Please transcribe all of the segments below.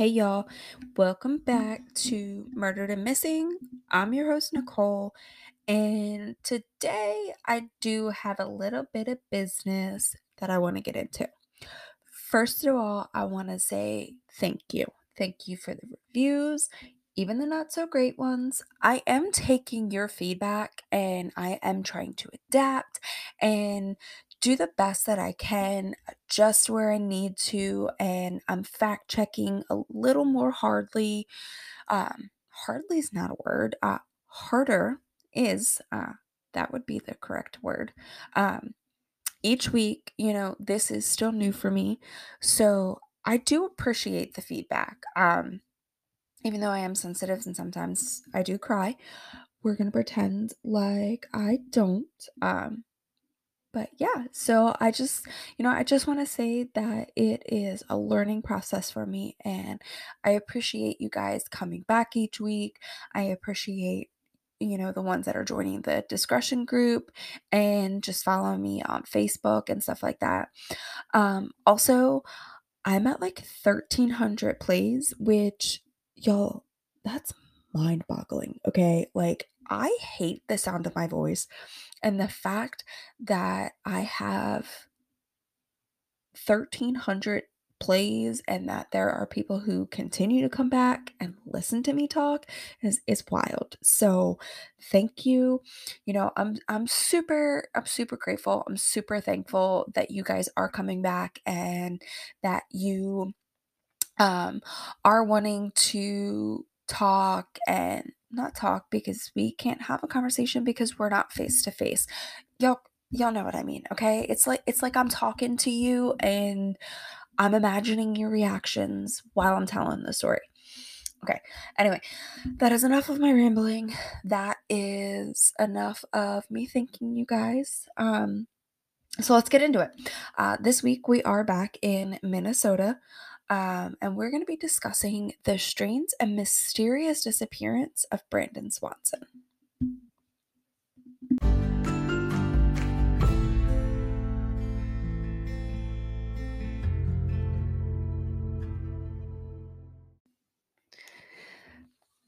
Hey y'all, welcome back to Murdered and Missing. I'm your host, Nicole, and today I do have a little bit of business that I want to get into. First of all, I want to say thank you. Thank you for the reviews, even the not so great ones. I am taking your feedback and I am trying to adapt and do the best that I can, just where I need to, and I'm fact checking a little more hardly. Um, hardly is not a word. Uh, harder is. Uh, that would be the correct word. Um, each week, you know, this is still new for me, so I do appreciate the feedback. Um, even though I am sensitive and sometimes I do cry, we're gonna pretend like I don't. Um, but yeah, so I just, you know, I just want to say that it is a learning process for me, and I appreciate you guys coming back each week. I appreciate, you know, the ones that are joining the discussion group and just following me on Facebook and stuff like that. Um, also, I'm at like 1300 plays, which y'all, that's mind boggling. Okay. Like, I hate the sound of my voice. And the fact that I have 1300 plays and that there are people who continue to come back and listen to me talk is is wild. So thank you. You know, I'm I'm super I'm super grateful. I'm super thankful that you guys are coming back and that you um are wanting to talk and not talk because we can't have a conversation because we're not face to face. Y'all y'all know what I mean, okay? It's like it's like I'm talking to you and I'm imagining your reactions while I'm telling the story. Okay. Anyway, that is enough of my rambling. That is enough of me thanking you guys. Um so let's get into it. Uh, this week we are back in Minnesota. Um, and we're going to be discussing the strange and mysterious disappearance of Brandon Swanson.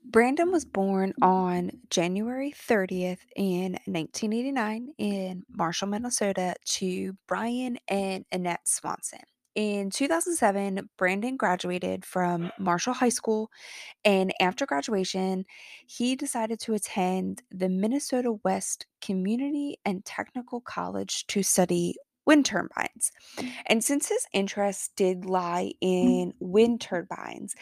Brandon was born on January 30th in 1989 in Marshall, Minnesota to Brian and Annette Swanson. In 2007, Brandon graduated from Marshall High School, and after graduation, he decided to attend the Minnesota West Community and Technical College to study wind turbines. And since his interest did lie in wind turbines,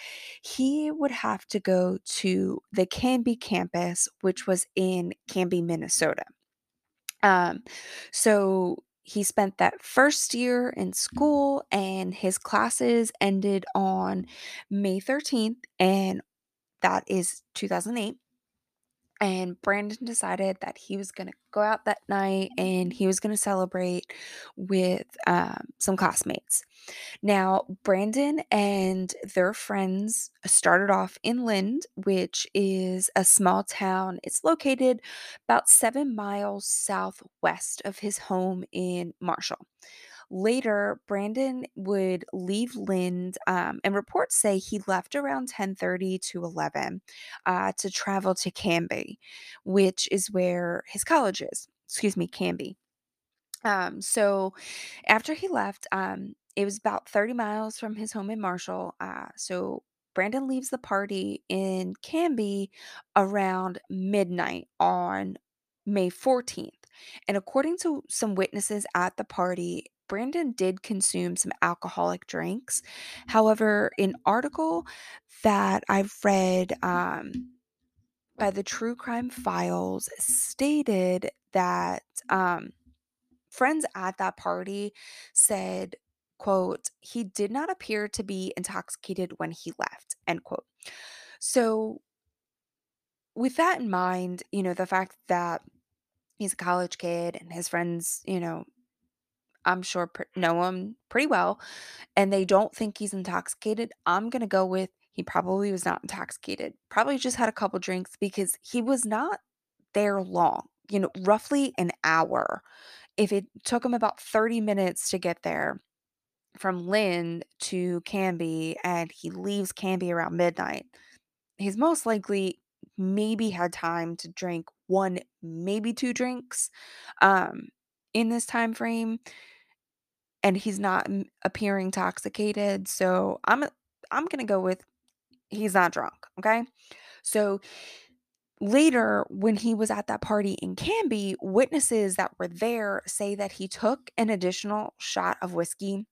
he would have to go to the Canby campus, which was in Canby, Minnesota. Um, so he spent that first year in mm-hmm. school, and his classes ended on May 13th, and that is 2008 and Brandon decided that he was going to go out that night and he was going to celebrate with um, some classmates. Now, Brandon and their friends started off in Lind, which is a small town. It's located about seven miles southwest of his home in Marshall. Later, Brandon would leave Lind, um, and reports say he left around 10:30 to 11 uh, to travel to Canby, which is where his college is. Excuse me, Canby. Um, so after he left, um, it was about 30 miles from his home in Marshall. Uh, so Brandon leaves the party in Canby around midnight on May 14th. And according to some witnesses at the party, Brandon did consume some alcoholic drinks. However, an article that I've read um, by the True Crime Files stated that um, friends at that party said, quote, he did not appear to be intoxicated when he left, end quote. So, with that in mind, you know, the fact that he's a college kid and his friends, you know, I'm sure pr- know him pretty well, and they don't think he's intoxicated, I'm going to go with he probably was not intoxicated. Probably just had a couple drinks because he was not there long, you know, roughly an hour. If it took him about 30 minutes to get there, from Lind to Canby and he leaves Canby around midnight, he's most likely maybe had time to drink one, maybe two drinks um, in this time frame, and he's not appearing intoxicated. So I'm I'm gonna go with he's not drunk. Okay, so later when he was at that party in Canby, witnesses that were there say that he took an additional shot of whiskey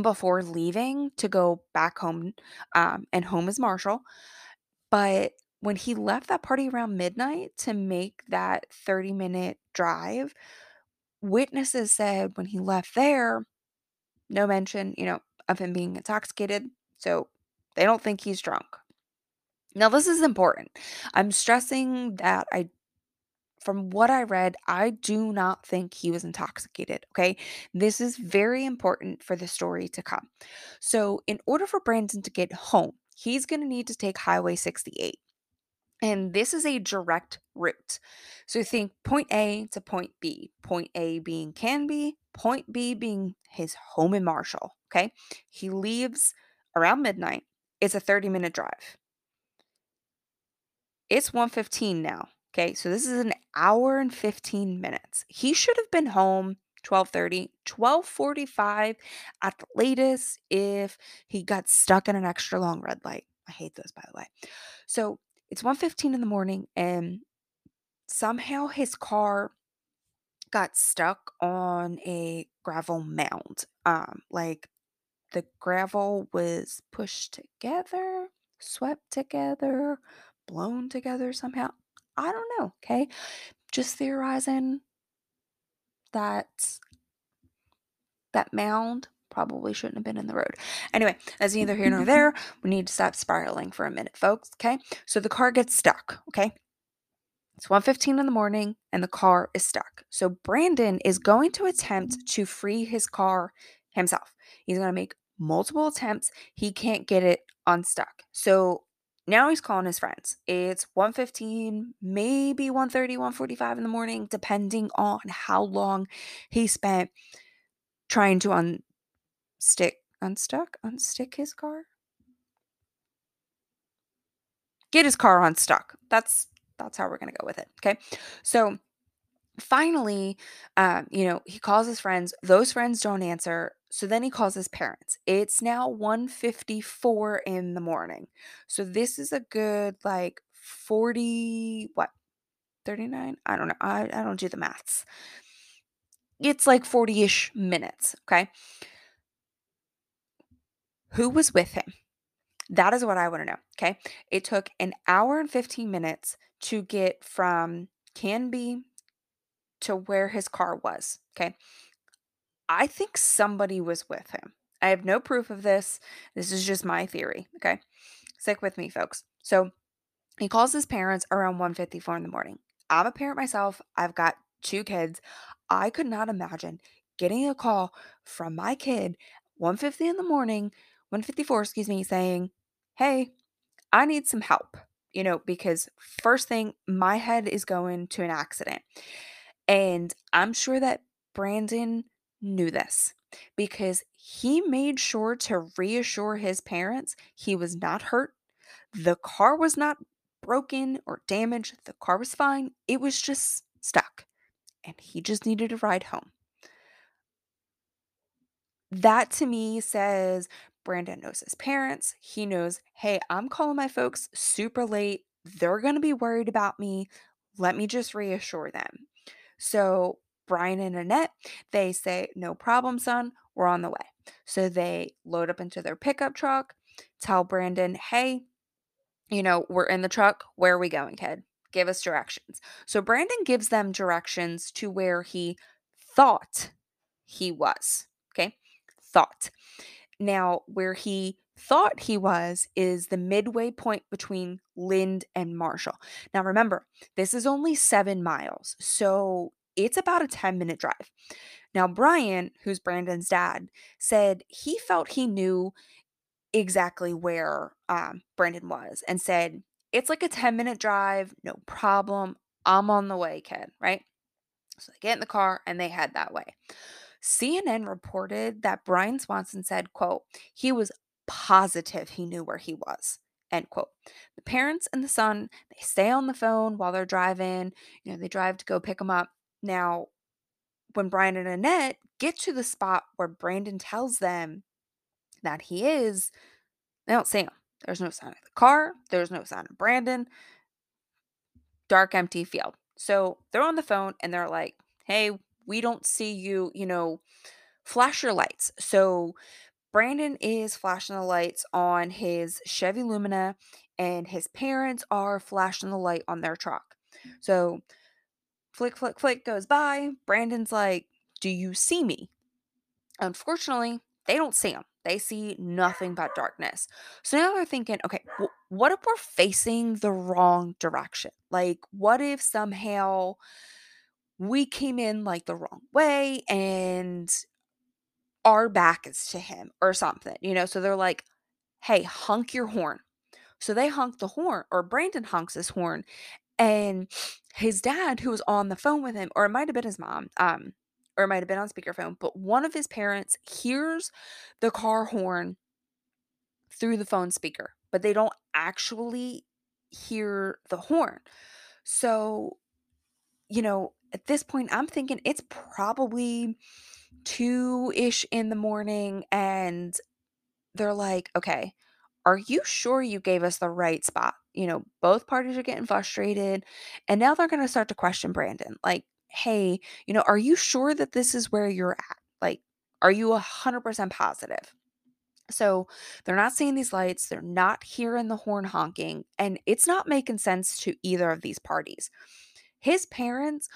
before leaving to go back home um, and home is Marshall. But when he left that party around midnight to make that 30 minute drive, witnesses said when he left there, no mention, you know, of him being intoxicated. So they don't think he's drunk. Now, this is important. I'm stressing that I from what I read, I do not think he was intoxicated. Okay. This is very important for the story to come. So, in order for Brandon to get home, he's going to need to take Highway 68. And this is a direct route. So, think point A to point B. Point A being Canby, point B being his home in Marshall. Okay. He leaves around midnight. It's a 30 minute drive. It's 1:15 now. Okay, so this is an hour and 15 minutes. He should have been home 12:30, 12:45 at the latest if he got stuck in an extra long red light. I hate those by the way. So, it's 1:15 in the morning and somehow his car got stuck on a gravel mound. Um like the gravel was pushed together, swept together, blown together somehow. I don't know, okay? Just theorizing that that mound probably shouldn't have been in the road. Anyway, that's neither here nor there. We need to stop spiraling for a minute, folks, okay? So the car gets stuck, okay? It's 1:15 in the morning and the car is stuck. So Brandon is going to attempt mm. to free his car himself. He's going to make multiple attempts. He can't get it unstuck. So now he's calling his friends. It's 1:15, maybe 1:30, 1:45 in the morning depending on how long he spent trying to unstick unstuck unstick his car. Get his car unstuck. That's that's how we're going to go with it. Okay. So finally, um, you know, he calls his friends. Those friends don't answer. So then he calls his parents. It's now 1:54 in the morning. So this is a good like 40 what? 39? I don't know. I, I don't do the maths. It's like 40-ish minutes, okay? Who was with him? That is what I want to know, okay? It took an hour and 15 minutes to get from Canby to where his car was. Okay. I think somebody was with him. I have no proof of this. This is just my theory. Okay. Stick with me, folks. So he calls his parents around 1:54 in the morning. I'm a parent myself. I've got two kids. I could not imagine getting a call from my kid 1:50 in the morning, 1:54, excuse me, saying, "Hey, I need some help." You know, because first thing my head is going to an accident. And I'm sure that Brandon knew this because he made sure to reassure his parents he was not hurt. The car was not broken or damaged. The car was fine. It was just stuck. And he just needed a ride home. That to me says Brandon knows his parents. He knows, hey, I'm calling my folks super late. They're going to be worried about me. Let me just reassure them. So Brian and Annette, they say, No problem, son, we're on the way. So they load up into their pickup truck, tell Brandon, Hey, you know, we're in the truck. Where are we going, kid? Give us directions. So Brandon gives them directions to where he thought he was. Okay. Thought. Now, where he thought he was is the midway point between Lind and Marshall. Now, remember, this is only seven miles, so it's about a 10 minute drive. Now, Brian, who's Brandon's dad, said he felt he knew exactly where um, Brandon was and said, It's like a 10 minute drive, no problem. I'm on the way, kid, right? So they get in the car and they head that way. CNN reported that Brian Swanson said, quote, he was positive he knew where he was. End quote. The parents and the son, they stay on the phone while they're driving. You know, they drive to go pick him up. Now, when Brian and Annette get to the spot where Brandon tells them that he is, they don't see him. There's no sign of the car. There's no sign of Brandon. Dark, empty field. So they're on the phone and they're like, hey, we don't see you, you know, flash your lights. So Brandon is flashing the lights on his Chevy Lumina and his parents are flashing the light on their truck. So flick, flick, flick goes by. Brandon's like, Do you see me? Unfortunately, they don't see him. They see nothing but darkness. So now they're thinking, okay, what if we're facing the wrong direction? Like, what if somehow we came in like the wrong way and our back is to him or something, you know? So they're like, hey, honk your horn. So they honk the horn, or Brandon honks his horn, and his dad, who was on the phone with him, or it might have been his mom, um, or it might have been on speakerphone, but one of his parents hears the car horn through the phone speaker, but they don't actually hear the horn. So, you know, at this point, I'm thinking it's probably two ish in the morning, and they're like, okay, are you sure you gave us the right spot? You know, both parties are getting frustrated. And now they're going to start to question Brandon. Like, hey, you know, are you sure that this is where you're at? Like, are you 100% positive? So they're not seeing these lights, they're not hearing the horn honking, and it's not making sense to either of these parties. His parents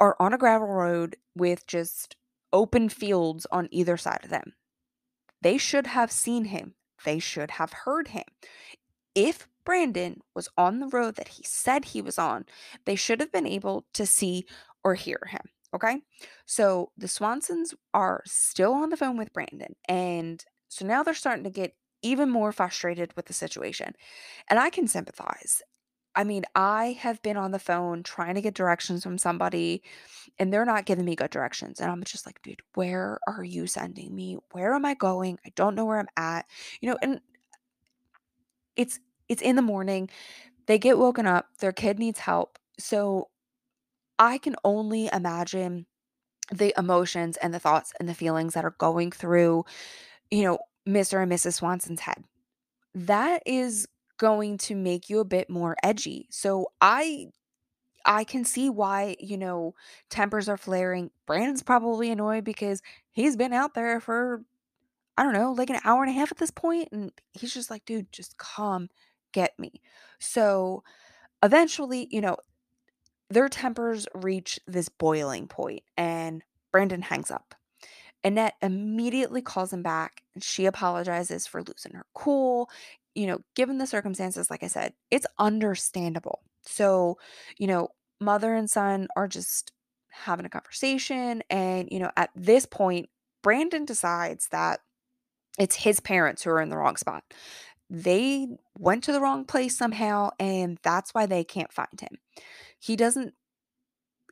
are on a gravel road with just open fields on either side of them. They should have seen him they should have heard him. If Brandon was on the road that he said he was on, they should have been able to see or hear him. Okay. So the Swansons are still on the phone with Brandon. And so now they're starting to get even more frustrated with the situation. And I can sympathize. I mean, I have been on the phone trying to get directions from somebody and they're not giving me good directions. And I'm just like, dude, where are you sending me? Where am I going? I don't know where I'm at. You know, and it's it's in the morning. They get woken up, their kid needs help. So I can only imagine the emotions and the thoughts and the feelings that are going through, you know, Mr. and Mrs. Swanson's head. That is going to make you a bit more edgy. So I I can see why, you know, tempers are flaring. Brandon's probably annoyed because he's been out there for I don't know, like an hour and a half at this point and he's just like, "Dude, just come get me." So eventually, you know, their tempers reach this boiling point and Brandon hangs up. Annette immediately calls him back and she apologizes for losing her cool. You know, given the circumstances, like I said, it's understandable. So, you know, mother and son are just having a conversation. And, you know, at this point, Brandon decides that it's his parents who are in the wrong spot. They went to the wrong place somehow, and that's why they can't find him. He doesn't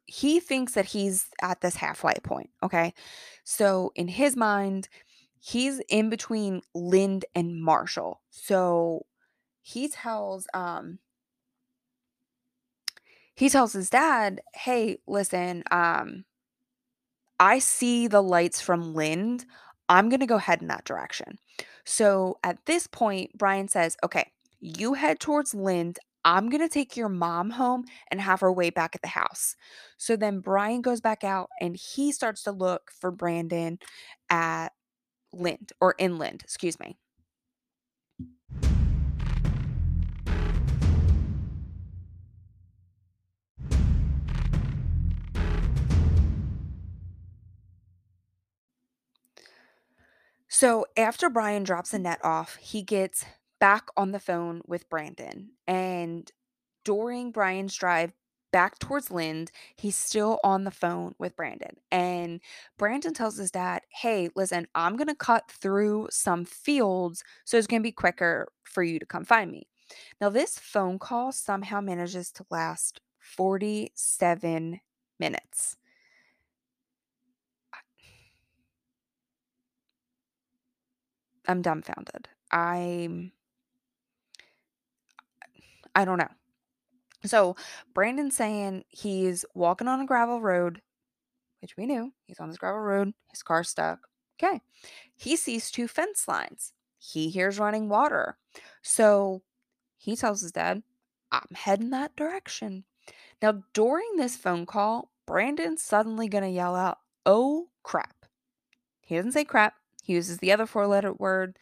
he thinks that he's at this halfway point, okay? So in his mind, he's in between Lind and Marshall. So he tells um he tells his dad, "Hey, listen, um I see the lights from Lind. I'm going to go head in that direction." So at this point, Brian says, "Okay, you head towards Lind. I'm going to take your mom home and have her wait back at the house. So then Brian goes back out and he starts to look for Brandon at Lind or inland, excuse me. So after Brian drops Annette off, he gets back on the phone with Brandon. And during Brian's drive back towards Lind. He's still on the phone with Brandon. And Brandon tells his dad, Hey, listen, I'm going to cut through some fields. So it's going to be quicker for you to come find me. Now, this phone call somehow manages to last 47 minutes. I'm dumbfounded. I'm I don't know. So Brandon's saying he's walking on a gravel road, which we knew he's on this gravel road. His car stuck. Okay. He sees two fence lines. He hears running water. So he tells his dad, I'm heading that direction. Now, during this phone call, Brandon's suddenly going to yell out, Oh crap. He doesn't say crap, he uses the other four letter word.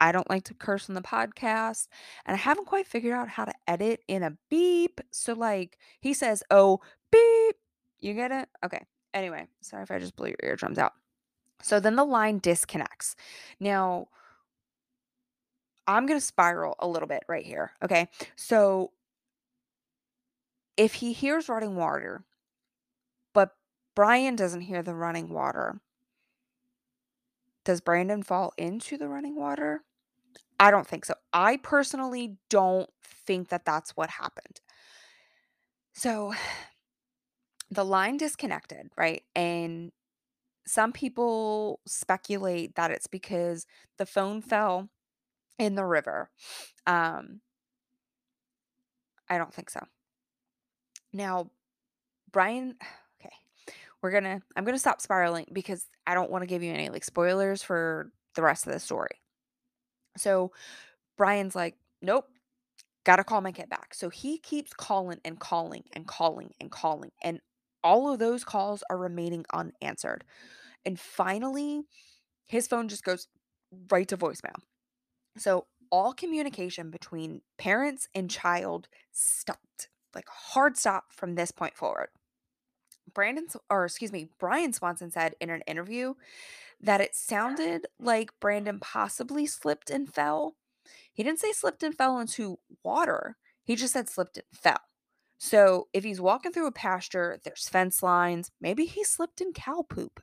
I don't like to curse on the podcast, and I haven't quite figured out how to edit in a beep. So, like, he says, Oh, beep. You get it? Okay. Anyway, sorry if I just blew your eardrums out. So then the line disconnects. Now, I'm going to spiral a little bit right here. Okay. So if he hears running water, but Brian doesn't hear the running water, does Brandon fall into the running water? I don't think so. I personally don't think that that's what happened. So the line disconnected, right? And some people speculate that it's because the phone fell in the river. Um, I don't think so. Now, Brian, we're gonna, I'm gonna stop spiraling because I don't want to give you any like spoilers for the rest of the story. So, Brian's like, nope, gotta call my kid back. So he keeps calling and calling and calling and calling, and all of those calls are remaining unanswered. And finally, his phone just goes right to voicemail. So all communication between parents and child stopped, like hard stop from this point forward. Brandon, or excuse me, Brian Swanson said in an interview that it sounded like Brandon possibly slipped and fell. He didn't say slipped and fell into water, he just said slipped and fell. So if he's walking through a pasture, there's fence lines, maybe he slipped in cow poop.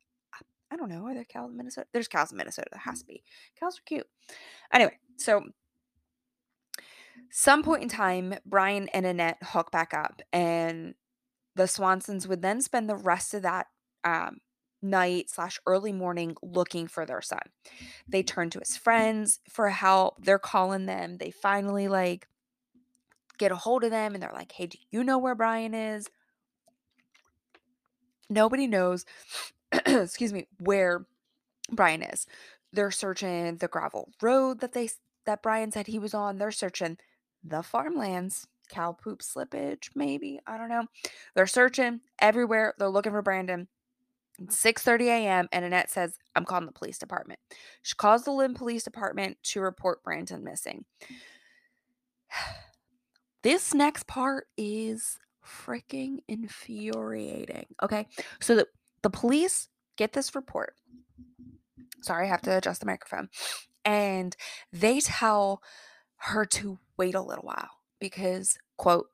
I don't know. Are there cows in Minnesota? There's cows in Minnesota. There has mm-hmm. to be. Cows are cute. Anyway, so some point in time, Brian and Annette hook back up, and the Swansons would then spend the rest of that um, night slash early morning looking for their son. They turn to his friends for help. They're calling them. They finally like get a hold of them, and they're like, "Hey, do you know where Brian is?" Nobody knows. excuse me, where Brian is. They're searching the gravel road that they that Brian said he was on. They're searching the farmlands, cow poop slippage, maybe. I don't know. They're searching everywhere. They're looking for Brandon. 6:30 a.m. and Annette says, "I'm calling the police department." She calls the Lind Police Department to report Brandon missing. This next part is freaking infuriating. Okay, so the the police get this report. Sorry, I have to adjust the microphone. And they tell her to wait a little while because, quote,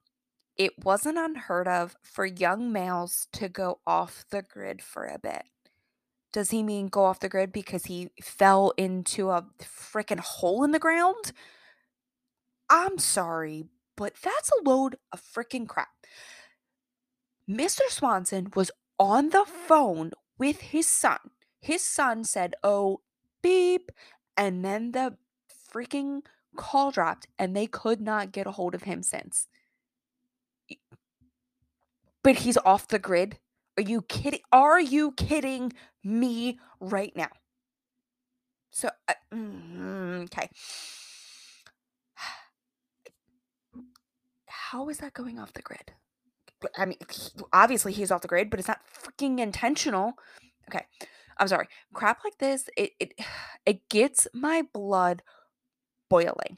it wasn't unheard of for young males to go off the grid for a bit. Does he mean go off the grid because he fell into a freaking hole in the ground? I'm sorry, but that's a load of freaking crap. Mr. Swanson was on the phone with his son. His son said, Oh, beep. And then the freaking call dropped and they could not get a hold of him since. But he's off the grid. Are you kidding? Are you kidding me right now? So, uh, mm, okay. How is that going off the grid? I mean, obviously he's off the grid, but it's not freaking intentional. Okay. I'm sorry. Crap like this, it it it gets my blood boiling.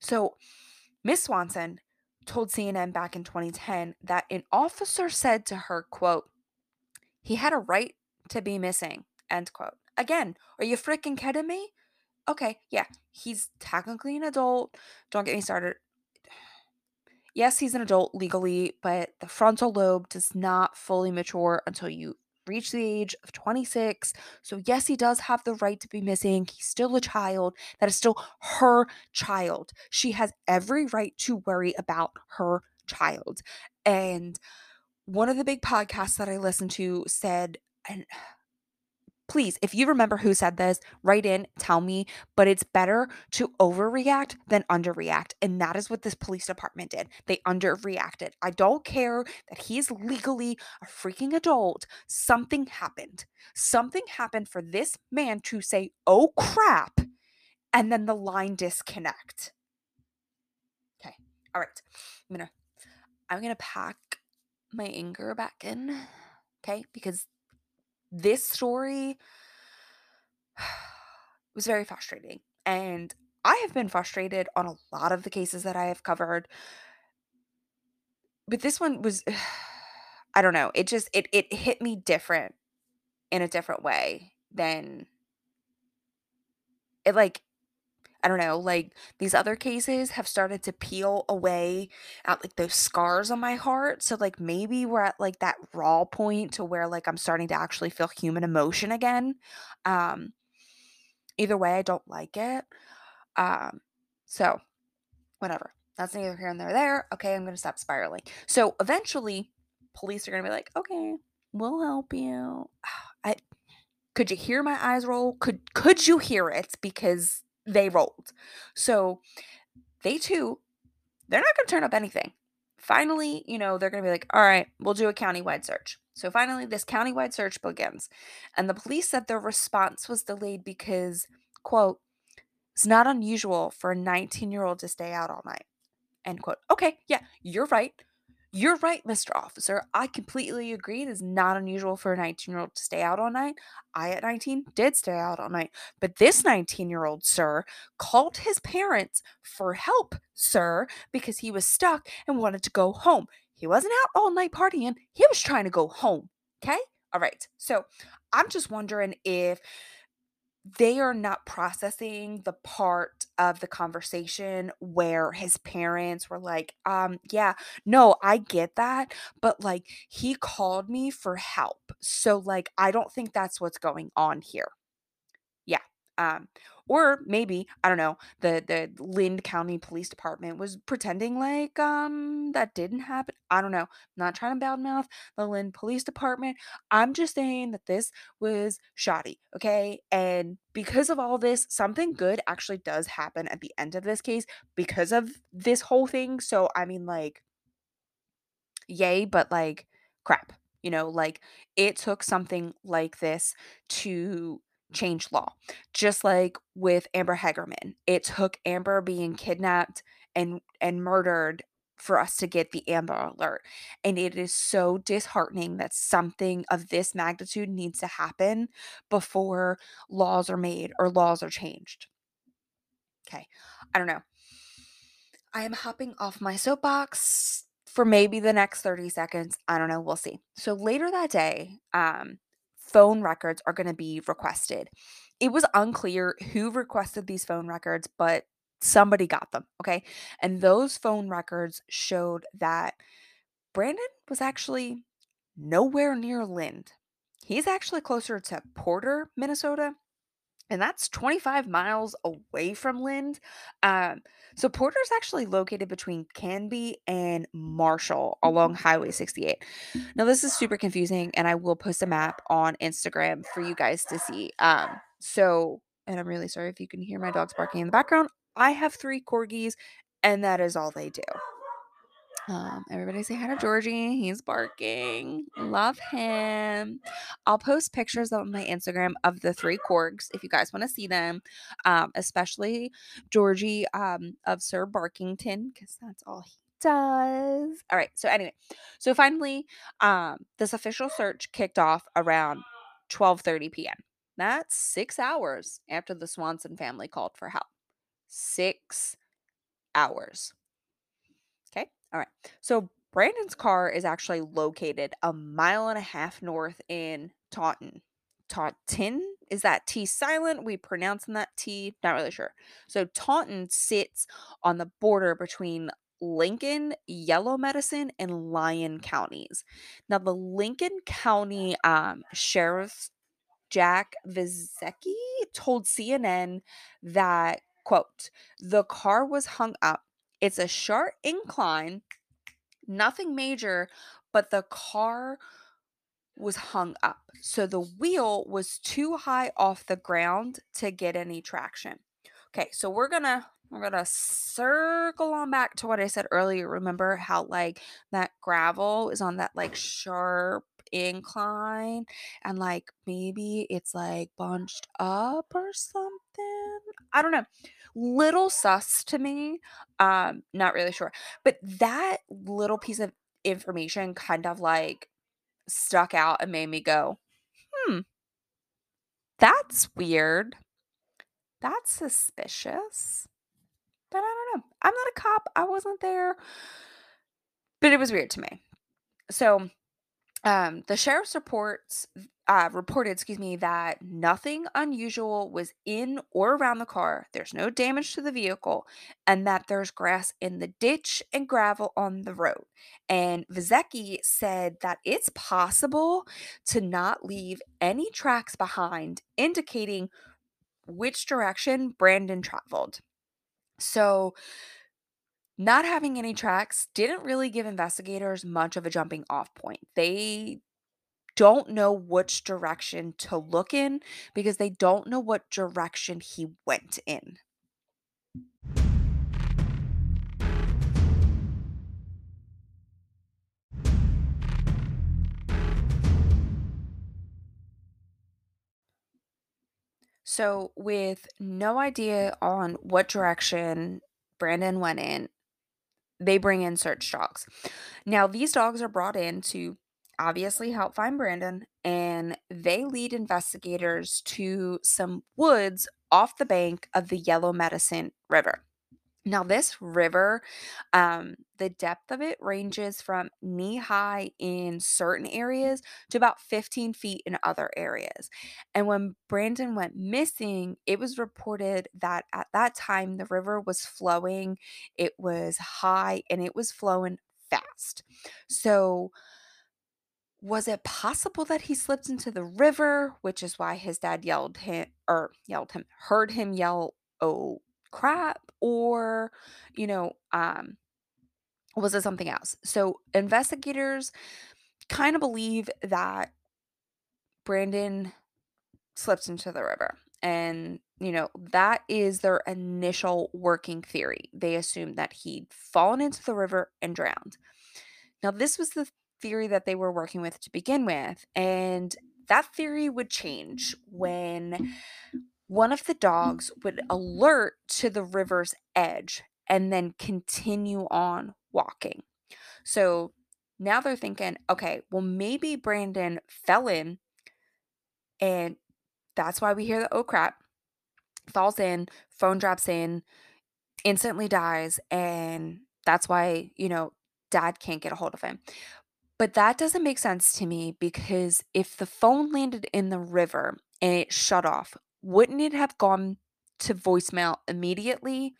So, Miss Swanson told CNN back in 2010 that an officer said to her, quote, he had a right to be missing, end quote. Again, are you freaking kidding me? Okay, yeah, he's technically an adult. Don't get me started yes, he's an adult legally, but the frontal lobe does not fully mature until you reach the age of 26. So, yes, he does have the right to be missing. He's still a child. That is still her child. She has every right to worry about her child. And one of the big podcasts that I listened to said, and please, if you remember who said this, write in, tell me. But it's better to overreact than underreact. And that is what this police department did. They underreacted. I don't care that he's legally a freaking adult. Something happened. Something happened for this man to say, oh crap, and then the line disconnect. Okay. All right. I'm to I'm to pack my anger back in. Okay? Because this story was very frustrating. And I have been frustrated on a lot of the cases that I have covered. But this one was I don't know. It just it it hit me different in a different way than it like I don't know, like these other cases have started to peel away at like those scars on my heart. So like maybe we're at like that raw point to where like I'm starting to actually feel human emotion again. Um either way I don't like it. Um so whatever. That's neither here nor there. Okay, I'm to stop spiraling. So eventually police are to be like, "Okay, we'll help you." I could you hear my eyes roll? Could could you hear it because they rolled. So they too, they're not going to turn up anything. Finally, you know, they're going to be like, all right, we'll do a countywide search. So finally, this countywide search begins. And the police said their response was delayed because, quote, it's not unusual for a 19 year old to stay out all night. End quote. Okay, yeah, you're right. You're right, Mr. Officer. I completely agree. It is not unusual for a 19 year old to stay out all night. I, at 19, did stay out all night. But this 19 year old, sir, called his parents for help, sir, because he was stuck and wanted to go home. He wasn't out all night partying, he was trying to go home. Okay? All right. So I'm just wondering if they are not processing the part of the conversation where his parents were like, um, yeah, no, I get that, but like he called me for help. So like I don't think that's what's going on here. Yeah. Um, or maybe, I don't know, the the Lind County Police Department was pretending like um that didn't happen. I don't know. I'm not trying to badmouth the Lind Police Department. I'm just saying that this was shoddy, okay? And because of all this, something good actually does happen at the end of this case because of this whole thing. So I mean like yay, but like crap. You know, like it took something like this to change law. Just like with Amber Hagerman, it took Amber being kidnapped and and murdered for us to get the Amber Alert. And it is so disheartening that something of this magnitude needs to happen before laws are made or laws are changed. Okay. I don't know. I am hopping off my soapbox for maybe the next 30 seconds. I don't know. We'll see. So later that day, um, phone records are going to be requested. It was unclear who requested these phone records, but somebody got them. Okay. And those phone records showed that Brandon was actually nowhere near Lind. He's actually closer to Porter, Minnesota, and that's 25 miles away from Lind. Um, so Porter's actually located between Canby and Marshall along Highway 68. Now this is super confusing, and I will post a map on Instagram for you guys to see. Um, so, and I'm really sorry if you can hear my dogs barking in the background. I have three corgis, and that is all they do. Um, everybody say hi to Georgie. He's barking. Love him. I'll post pictures on my Instagram of the three corgs if you guys want to see them, um, especially Georgie um, of Sir Barkington, because that's all he does. All right. So, anyway, so finally, um, this official search kicked off around 12 30 p.m. That's six hours after the Swanson family called for help. Six hours. All right. So Brandon's car is actually located a mile and a half north in Taunton. Taunton? Is that T silent? We pronouncing that T? Not really sure. So Taunton sits on the border between Lincoln, Yellow Medicine, and Lyon counties. Now, the Lincoln County um, Sheriff Jack Vizecky told CNN that, quote, the car was hung up it's a sharp incline, nothing major, but the car was hung up. So the wheel was too high off the ground to get any traction. Okay, so we're gonna we're gonna circle on back to what I said earlier. Remember how like that gravel is on that like sharp incline and like maybe it's like bunched up or something. I don't know. Little sus to me. Um, not really sure. But that little piece of information kind of like stuck out and made me go, hmm, that's weird. That's suspicious. But I don't know. I'm not a cop. I wasn't there. But it was weird to me. So um, the sheriff's reports uh, reported, excuse me, that nothing unusual was in or around the car. There's no damage to the vehicle, and that there's grass in the ditch and gravel on the road. And Vizecky said that it's possible to not leave any tracks behind, indicating which direction Brandon traveled. So, not having any tracks didn't really give investigators much of a jumping off point. They don't know which direction to look in because they don't know what direction he went in. So, with no idea on what direction Brandon went in, they bring in search dogs. Now, these dogs are brought in to obviously help find Brandon, and they lead investigators to some woods off the bank of the Yellow Medicine River. Now, this river, um, the depth of it ranges from knee high in certain areas to about 15 feet in other areas. And when Brandon went missing, it was reported that at that time the river was flowing, it was high, and it was flowing fast. So, was it possible that he slipped into the river, which is why his dad yelled him or yelled him, heard him yell, "Oh crap," or you know, um, was it something else? So investigators kind of believe that Brandon slipped into the river. And, you know, that is their initial working theory. They assumed that he'd fallen into the river and drowned. Now, this was the theory that they were working with to begin with. And that theory would change when one of the dogs would alert to the river's edge and then continue on walking. So now they're thinking, okay, well, maybe Brandon fell in and that's why we hear the oh crap, falls in, phone drops in, instantly dies. And that's why, you know, dad can't get a hold of him. But that doesn't make sense to me because if the phone landed in the river and it shut off, wouldn't it have gone to voicemail immediately?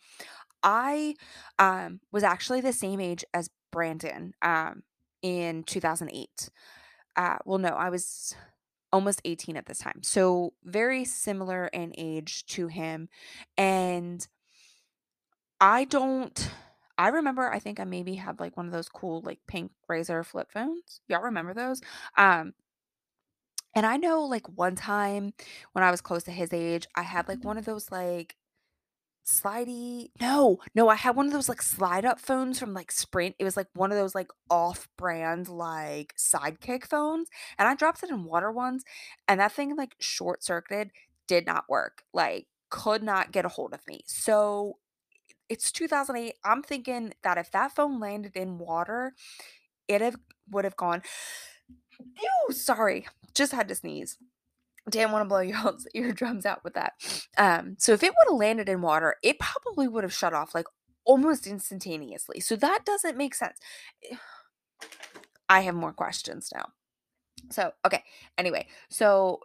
I um, was actually the same age as Brandon um, in 2008. Uh, well, no, I was almost 18 at this time. So very similar in age to him. And I don't I remember I think I maybe had like one of those cool like pink razor flip phones. Y'all remember those? Um and I know like one time when I was close to his age, I had like one of those like slidey no no i had one of those like slide up phones from like sprint it was like one of those like off brand like sidekick phones and i dropped it in water once and that thing like short circuited did not work like could not get a hold of me so it's 2008 i'm thinking that if that phone landed in water it have, would have gone ew sorry just had to sneeze didn't want to blow y'all's eardrums out with that. Um, so if it would have landed in water, it probably would have shut off like almost instantaneously. So that doesn't make sense. I have more questions now. So, okay. Anyway, so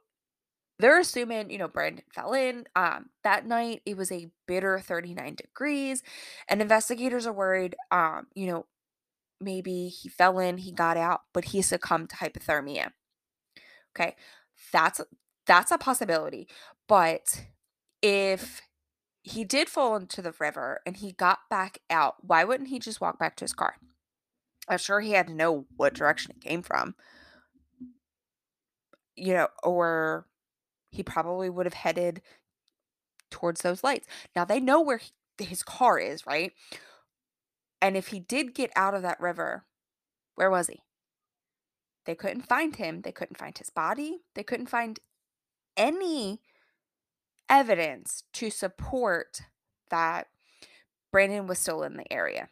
they're assuming, you know, Brandon fell in. Um, that night it was a bitter 39 degrees, and investigators are worried, um, you know, maybe he fell in, he got out, but he succumbed to hypothermia. Okay. That's that's a possibility. But if he did fall into the river and he got back out, why wouldn't he just walk back to his car? I'm sure he had to know what direction it came from. you know, or he probably would have headed towards those lights. Now they know where he, his car is, right? And if he did get out of that river, where was he? They couldn't find him. They couldn't find his body. They couldn't find any evidence to support that Brandon was still in the area.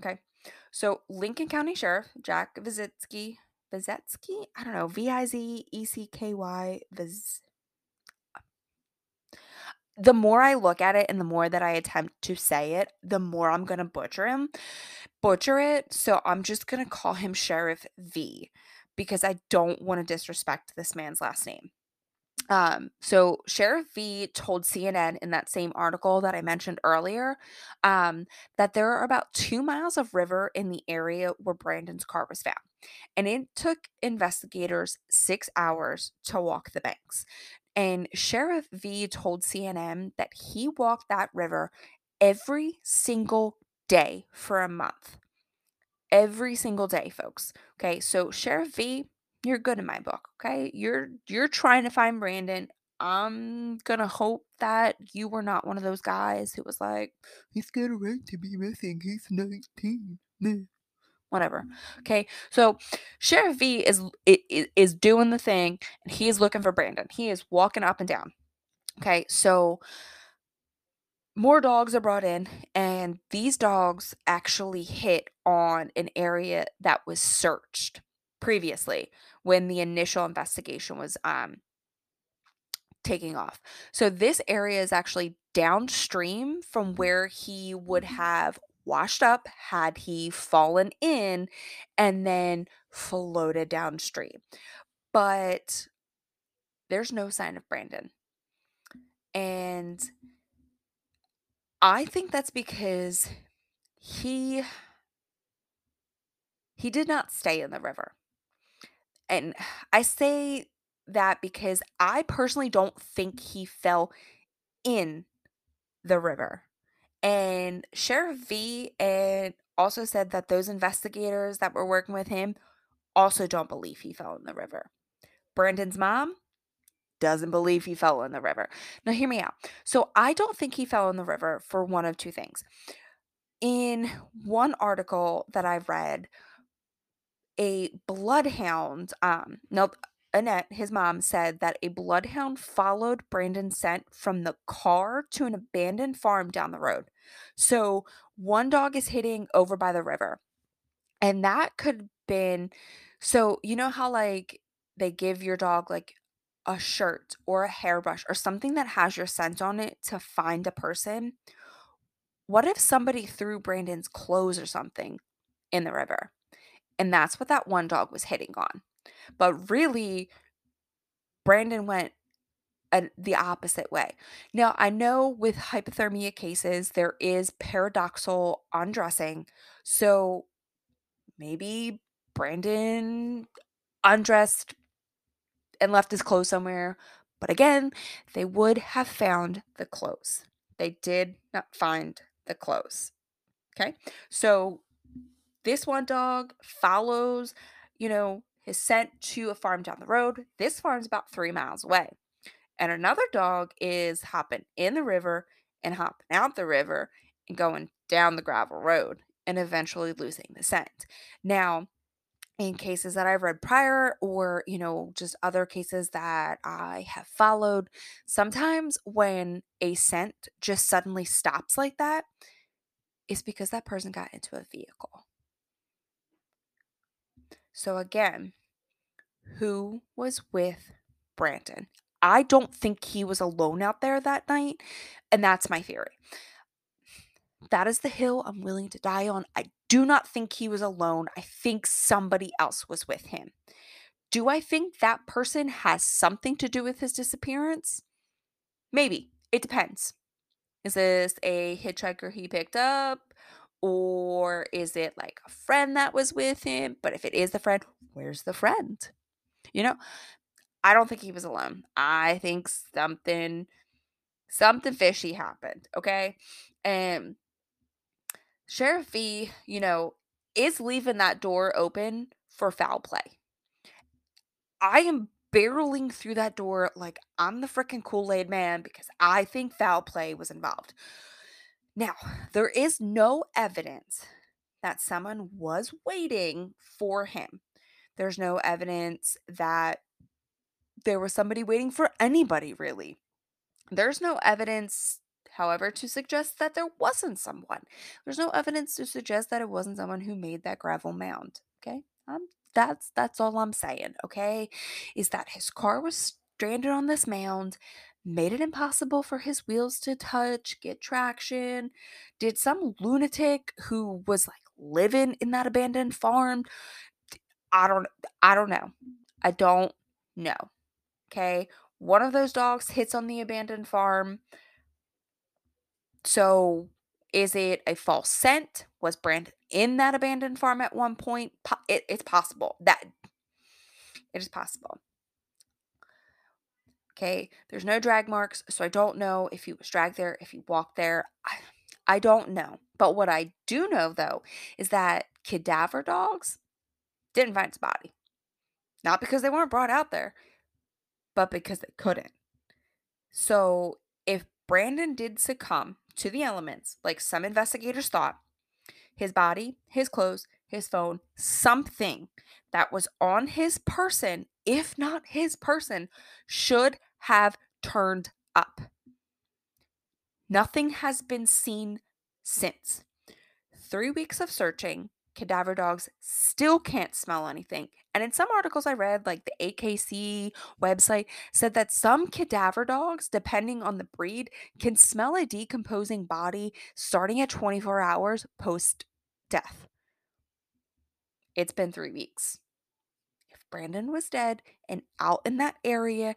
Okay. So Lincoln County Sheriff Jack Vizetsky, Vizetsky, I don't know, V I Z E C K Y, Viz. The more I look at it and the more that I attempt to say it, the more I'm going to butcher him, butcher it. So I'm just going to call him Sheriff V because I don't want to disrespect this man's last name. Um, so Sheriff V told CNN in that same article that I mentioned earlier um, that there are about two miles of river in the area where Brandon's car was found. And it took investigators six hours to walk the banks. And Sheriff V told CNN that he walked that river every single day for a month. Every single day, folks. Okay, so Sheriff V you're good in my book, okay? You're you're trying to find Brandon. I'm gonna hope that you were not one of those guys who was like, he's got a right to be missing. He's 19. Whatever. Okay. So Sheriff V is, is is doing the thing and he is looking for Brandon. He is walking up and down. Okay. So more dogs are brought in, and these dogs actually hit on an area that was searched previously when the initial investigation was um, taking off. So this area is actually downstream from where he would mm-hmm. have washed up had he fallen in and then floated downstream. But there's no sign of Brandon. And I think that's because he he did not stay in the river. And I say that because I personally don't think he fell in the river. And Sheriff V and also said that those investigators that were working with him also don't believe he fell in the river. Brandon's mom doesn't believe he fell in the river. Now, hear me out. So, I don't think he fell in the river for one of two things. In one article that I've read, a bloodhound, um, no, Annette, his mom, said that a bloodhound followed Brandon's scent from the car to an abandoned farm down the road. So one dog is hitting over by the river. And that could been so you know how like they give your dog like a shirt or a hairbrush or something that has your scent on it to find a person? What if somebody threw Brandon's clothes or something in the river? And that's what that one dog was hitting on. But really, Brandon went a, the opposite way. Now, I know with hypothermia cases, there is paradoxal undressing. So maybe Brandon undressed and left his clothes somewhere. But again, they would have found the clothes. They did not find the clothes. Okay. So this one dog follows, you know, his scent to a farm down the road. This farm's about three miles away. And another dog is hopping in the river and hopping out the river and going down the gravel road and eventually losing the scent. Now, in cases that I've read prior or, you know, just other cases that I have followed, sometimes when a scent just suddenly stops like that, it's because that person got into a vehicle. So again, who was with Brandon? I don't think he was alone out there that night, and that's my theory. That is the hill I'm willing to die on. I do not think he was alone. I think somebody else was with him. Do I think that person has something to do with his disappearance? Maybe. It depends. Is this a hitchhiker he picked up? Or is it like a friend that was with him? But if it is the friend, where's the friend? You know, I don't think he was alone. I think something something fishy happened, okay? And Sheriff V, you know, is leaving that door open for foul play. I am barreling through that door like I'm the freaking Kool Aid man because I think foul play was involved. Now, there is no evidence that someone was waiting for him. There's no evidence that there was somebody waiting for anybody, really. There's no evidence, however, to suggest that there wasn't someone. There's no evidence to suggest that it wasn't someone who made that gravel mound. Okay. Um, that's that's all I'm saying, okay? Is that his car was stranded on this mound, made it impossible for his wheels to touch, get traction. Did some lunatic who was like living in that abandoned farm I don't I don't know. I don't know. Okay? One of those dogs hits on the abandoned farm. So is it a false scent? Was Brandon in that abandoned farm at one point? It, it's possible. That it is possible. Okay, there's no drag marks, so I don't know if he was dragged there, if he walked there. I, I don't know. But what I do know though is that cadaver dogs didn't find his body. Not because they weren't brought out there, but because they couldn't. So if Brandon did succumb to the elements, like some investigators thought, his body, his clothes, his phone, something that was on his person, if not his person, should have turned up. Nothing has been seen since. Three weeks of searching, cadaver dogs still can't smell anything. And in some articles I read, like the AKC website said that some cadaver dogs, depending on the breed, can smell a decomposing body starting at 24 hours post death. It's been three weeks. If Brandon was dead and out in that area,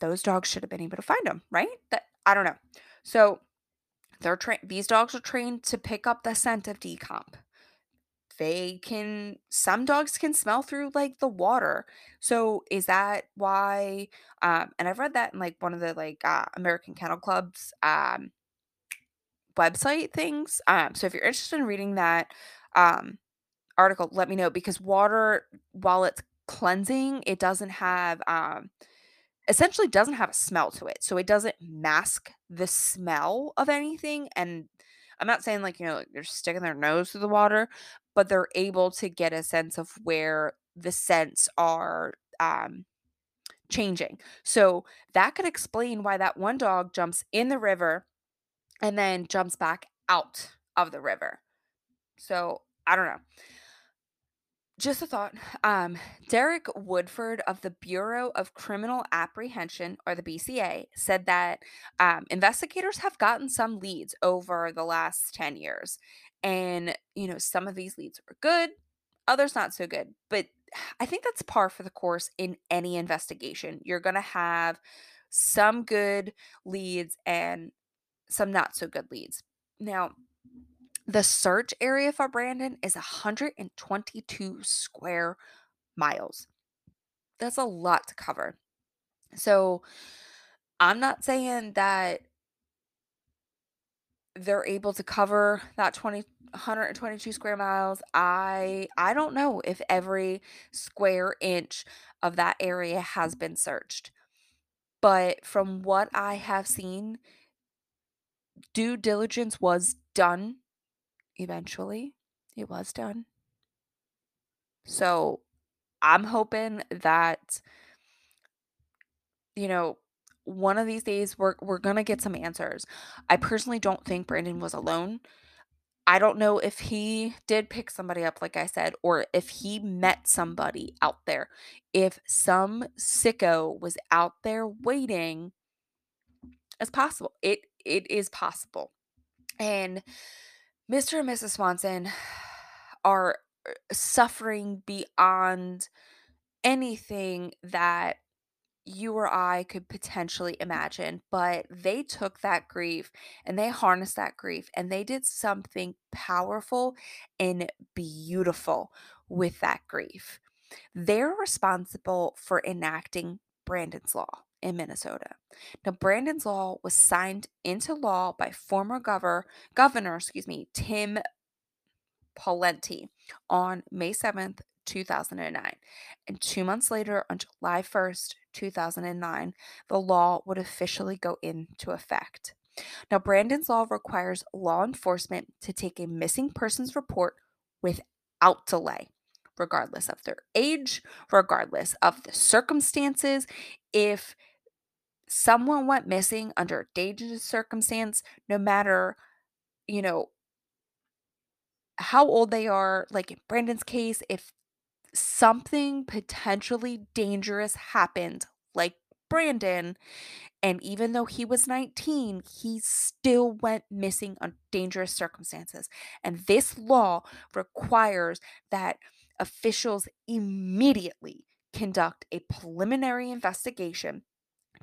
those dogs should have been able to find him, right? That I don't know. So they're trained. These dogs are trained to pick up the scent of decomp they can some dogs can smell through like the water. So is that why um and i've read that in like one of the like uh, american kennel clubs um website things um so if you're interested in reading that um article let me know because water while it's cleansing it doesn't have um essentially doesn't have a smell to it. So it doesn't mask the smell of anything and I'm not saying like, you know, they're sticking their nose through the water, but they're able to get a sense of where the scents are um, changing. So that could explain why that one dog jumps in the river and then jumps back out of the river. So I don't know just a thought. Um, Derek Woodford of the Bureau of Criminal Apprehension, or the BCA, said that um, investigators have gotten some leads over the last 10 years. And, you know, some of these leads were good, others not so good. But I think that's par for the course in any investigation. You're going to have some good leads and some not so good leads. Now, the search area for Brandon is 122 square miles. That's a lot to cover. So I'm not saying that they're able to cover that 20 122 square miles. I I don't know if every square inch of that area has been searched. But from what I have seen, due diligence was done eventually it was done. So I'm hoping that you know one of these days we're we're to get some answers. I personally don't think Brandon was alone. I don't know if he did pick somebody up like I said or if he met somebody out there. If some sicko was out there waiting it's possible. It it is possible. And Mr. and Mrs. Swanson are uh, suffering beyond anything that you or I could potentially imagine, but they took that grief and they harnessed that grief and they did something powerful and beautiful with that grief. They're responsible for enacting Brandon's Law in Minnesota. Now, Brandon's Law was signed into law by former governor, governor, excuse me, Tim Pawlenty on May 7th, 2009. And two months later, on July 1st, 2009, the law would officially go into effect. Now, Brandon's law requires law enforcement to take a missing persons report without delay, regardless of their age, regardless of the circumstances. If someone went missing under a dangerous circumstance, no matter, you know, how old they are, like in Brandon's case, if something potentially dangerous happened, like Brandon, and even though he was 19, he still went missing on dangerous circumstances. And this law requires that officials immediately conduct a preliminary investigation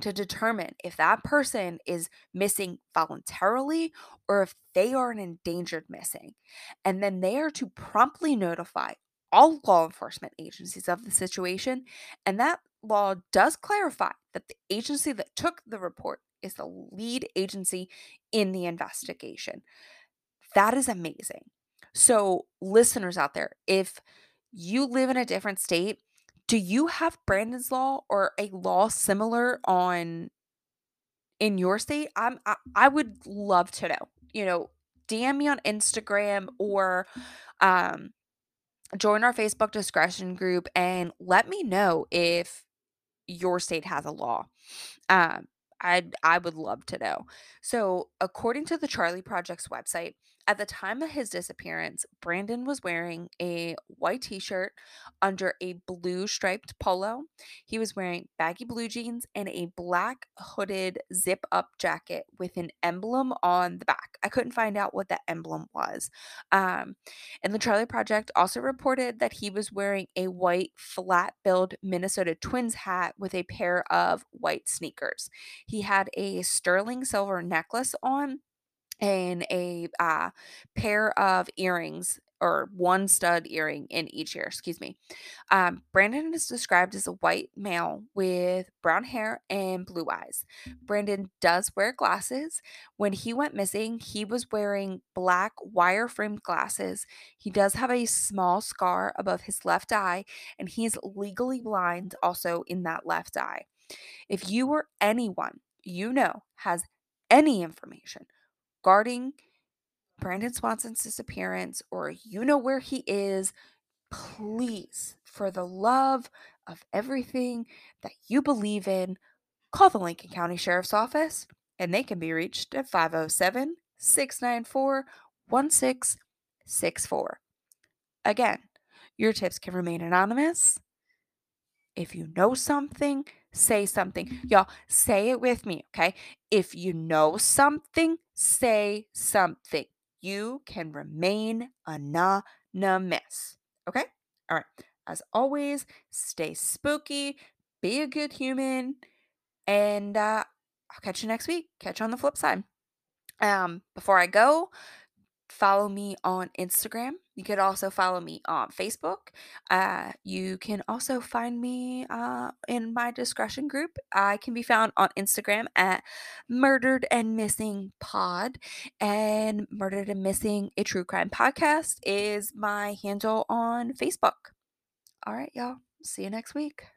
to determine if that person is missing voluntarily or if they are an endangered missing. And then they are to promptly notify all law enforcement agencies of the situation. And that law does clarify that the agency that took the report is the lead agency in the investigation. That is amazing. So, listeners out there, if you live in a different state, do you have Brandon's law or a law similar on in your state? I'm I, I would love to know. You know, DM me on Instagram or um join our Facebook discretion group and let me know if your state has a law. Um, I I would love to know. So, according to the Charley Project's website, at the time of his disappearance, Brandon was wearing a white t-shirt under a blue striped polo. He was wearing baggy blue jeans and a black hooded zip up jacket with an emblem on the back. I couldn't find out what that emblem was. Um, and the Charley Project also reported that he was wearing a white flat billed Minnesota Twins hat with a pair of white sneakers. He had a sterling silver necklace on and a uh, pair of earrings or one stud earring in each ear, excuse me. Um, Brandon is described as a white male with brown hair and blue eyes. Brandon does wear glasses. When he went missing, he was wearing black wire framed glasses. He does have a small scar above his left eye, and he is legally blind also in that left eye. If you or anyone you know has any information regarding Brandon Swanson's disappearance or you know where he is, please, for the love of everything that you believe in, call the Lincoln County Sheriff's Office and they can be reached at 507 694 1664. Again, your tips can remain anonymous. If you know something, say something. Y'all, say it with me, okay? If you know something, say something. You can remain anonymous, okay? All right. As always, stay spooky, be a good human, and uh, I'll catch you next week. Catch you on the flip side. Um, before I go, follow me on Instagram. You could also follow me on Facebook. Uh, you can also find me uh, in my discretion group. I can be found on Instagram at Murdered and Missing Pod. And Murdered and Missing, a true crime podcast, is my handle on Facebook. All right, y'all. See you next week.